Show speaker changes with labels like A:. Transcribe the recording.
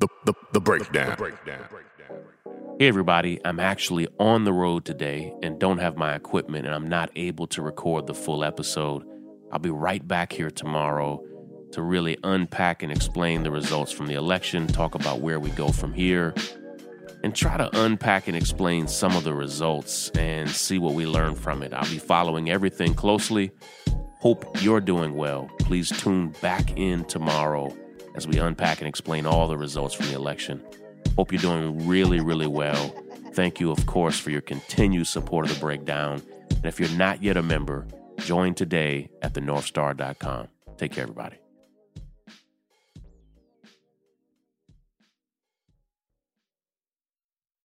A: The, the, the breakdown.
B: Hey, everybody, I'm actually on the road today and don't have my equipment, and I'm not able to record the full episode. I'll be right back here tomorrow to really unpack and explain the results from the election, talk about where we go from here, and try to unpack and explain some of the results and see what we learn from it. I'll be following everything closely. Hope you're doing well. Please tune back in tomorrow as we unpack and explain all the results from the election. Hope you're doing really, really well. Thank you, of course, for your continued support of the breakdown. And if you're not yet a member, join today at thenorthstar.com. Take care, everybody.